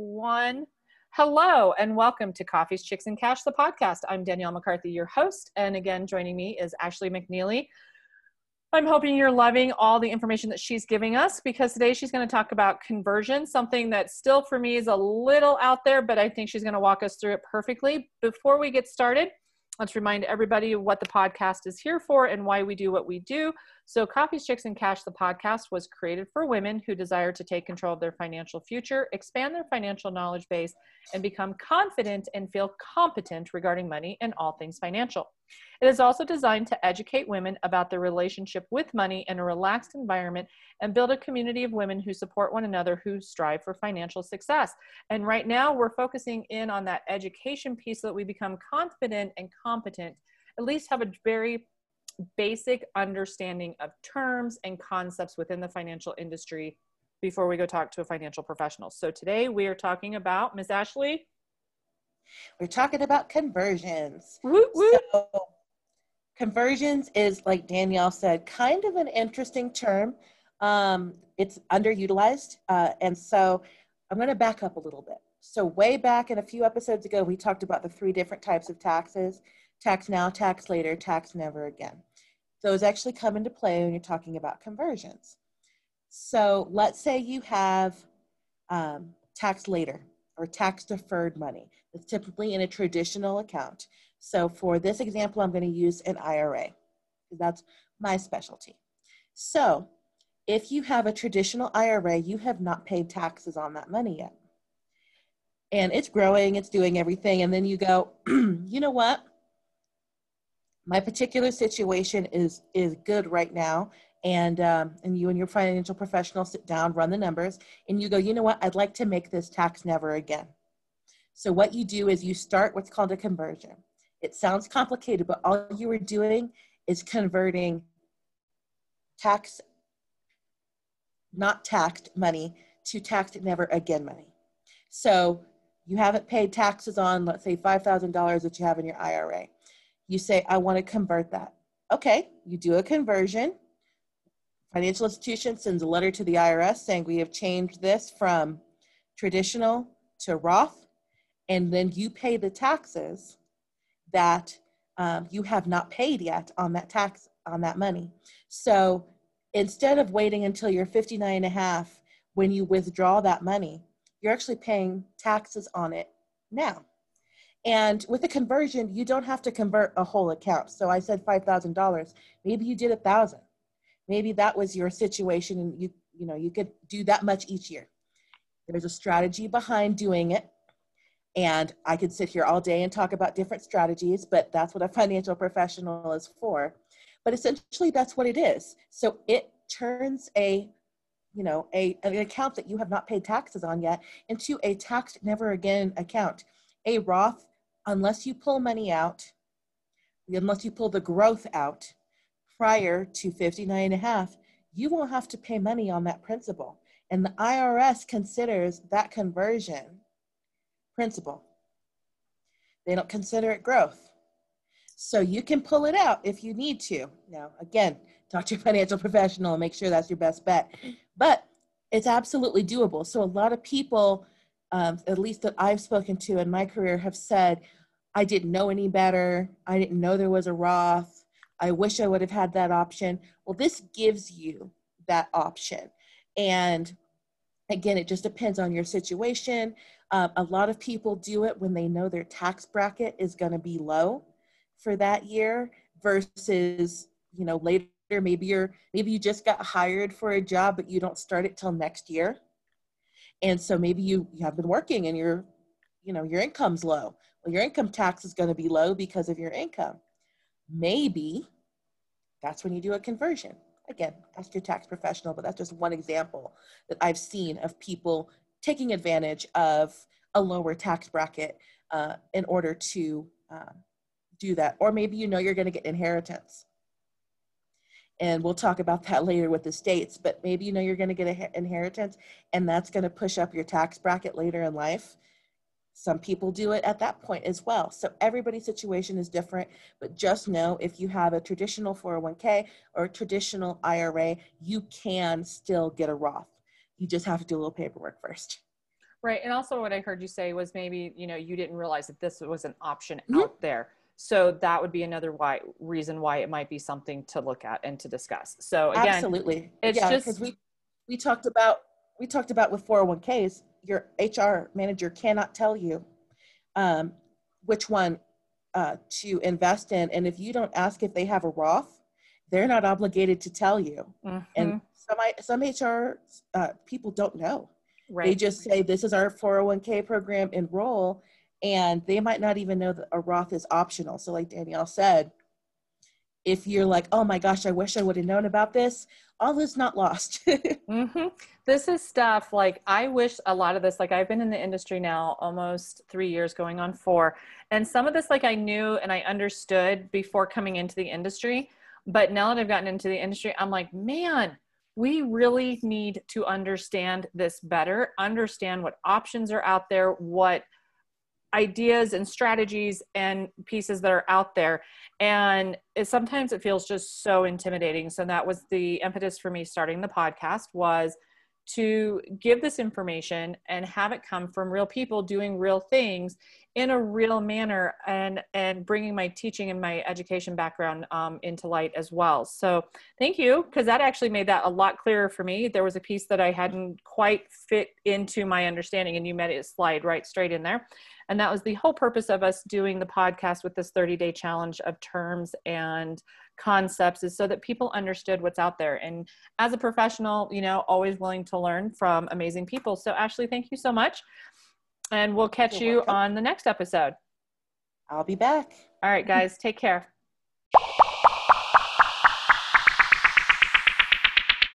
one. Hello and welcome to Coffees, Chicks, and Cash, the podcast. I'm Danielle McCarthy, your host. And again, joining me is Ashley McNeely. I'm hoping you're loving all the information that she's giving us because today she's going to talk about conversion, something that still for me is a little out there, but I think she's going to walk us through it perfectly. Before we get started, let's remind everybody what the podcast is here for and why we do what we do. So, Coffees, Chicks, and Cash, the podcast, was created for women who desire to take control of their financial future, expand their financial knowledge base, and become confident and feel competent regarding money and all things financial. It is also designed to educate women about their relationship with money in a relaxed environment and build a community of women who support one another who strive for financial success. And right now, we're focusing in on that education piece so that we become confident and competent, at least have a very basic understanding of terms and concepts within the financial industry before we go talk to a financial professional. So today we are talking about Miss Ashley. We're talking about conversions. Woo, woo. So conversions is like Danielle said, kind of an interesting term. Um, it's underutilized, uh, and so I'm going to back up a little bit. So way back in a few episodes ago, we talked about the three different types of taxes: tax now, tax later, tax never again. Those actually come into play when you're talking about conversions. So let's say you have um, tax later or tax deferred money. It's typically in a traditional account. So for this example, I'm going to use an IRA that's my specialty. So if you have a traditional IRA, you have not paid taxes on that money yet. And it's growing, it's doing everything. And then you go, you know what? my particular situation is is good right now and um, and you and your financial professional sit down run the numbers and you go you know what? I'd like to make this tax never again. So what you do is you start what's called a conversion. It sounds complicated but all you are doing is converting tax not taxed money to taxed never again money. So you haven't paid taxes on let's say $5000 that you have in your ira you say, I want to convert that. Okay, you do a conversion. Financial institution sends a letter to the IRS saying we have changed this from traditional to Roth, and then you pay the taxes that um, you have not paid yet on that tax on that money. So instead of waiting until you're 59 and a half when you withdraw that money, you're actually paying taxes on it now. And with a conversion, you don't have to convert a whole account. So I said $5,000. Maybe you did a thousand. Maybe that was your situation and you, you know, you could do that much each year. There's a strategy behind doing it. And I could sit here all day and talk about different strategies, but that's what a financial professional is for. But essentially that's what it is. So it turns a you know a an account that you have not paid taxes on yet into a taxed never again account a roth unless you pull money out, unless you pull the growth out prior to 59 and a half, you won't have to pay money on that principal. And the IRS considers that conversion principal. They don't consider it growth. So you can pull it out if you need to. Now, again, talk to your financial professional and make sure that's your best bet. But it's absolutely doable. So a lot of people um, at least that I've spoken to in my career, have said, I didn't know any better. I didn't know there was a Roth. I wish I would have had that option. Well, this gives you that option. And again, it just depends on your situation. Um, a lot of people do it when they know their tax bracket is going to be low for that year versus, you know, later maybe you're maybe you just got hired for a job but you don't start it till next year and so maybe you, you have been working and your you know your income's low well your income tax is going to be low because of your income maybe that's when you do a conversion. Again ask your tax professional but that's just one example that i've seen of people taking advantage of a lower tax bracket uh, in order to uh, do that. Or maybe you know you're going to get inheritance. And we'll talk about that later with the states but maybe you know you're going to get an inheritance and that's going to push up your tax bracket later in life some people do it at that point as well so everybody's situation is different but just know if you have a traditional 401k or a traditional ira you can still get a roth you just have to do a little paperwork first Right. And also what I heard you say was maybe, you know, you didn't realize that this was an option mm-hmm. out there. So that would be another why reason why it might be something to look at and to discuss. So again, absolutely, it's yeah, just because we we talked about we talked about with 401ks, your HR manager cannot tell you um, which one uh, to invest in, and if you don't ask if they have a Roth, they're not obligated to tell you. Mm-hmm. And some some HR uh, people don't know. Right. They just say this is our 401k program, enroll, and they might not even know that a Roth is optional. So, like Danielle said, if you're like, oh my gosh, I wish I would have known about this, all is not lost. mm-hmm. This is stuff like I wish a lot of this, like I've been in the industry now almost three years, going on four. And some of this, like I knew and I understood before coming into the industry. But now that I've gotten into the industry, I'm like, man, we really need to understand this better, understand what options are out there, what ideas and strategies and pieces that are out there. And it, sometimes it feels just so intimidating. So that was the impetus for me starting the podcast was to give this information and have it come from real people doing real things in a real manner and and bringing my teaching and my education background um, into light as well. So thank you because that actually made that a lot clearer for me. There was a piece that i hadn't quite fit into my understanding and you made it slide right straight in there. And that was the whole purpose of us doing the podcast with this 30 day challenge of terms and concepts is so that people understood what's out there. And as a professional, you know, always willing to learn from amazing people. So, Ashley, thank you so much. And we'll catch You're you welcome. on the next episode. I'll be back. All right, guys, take care.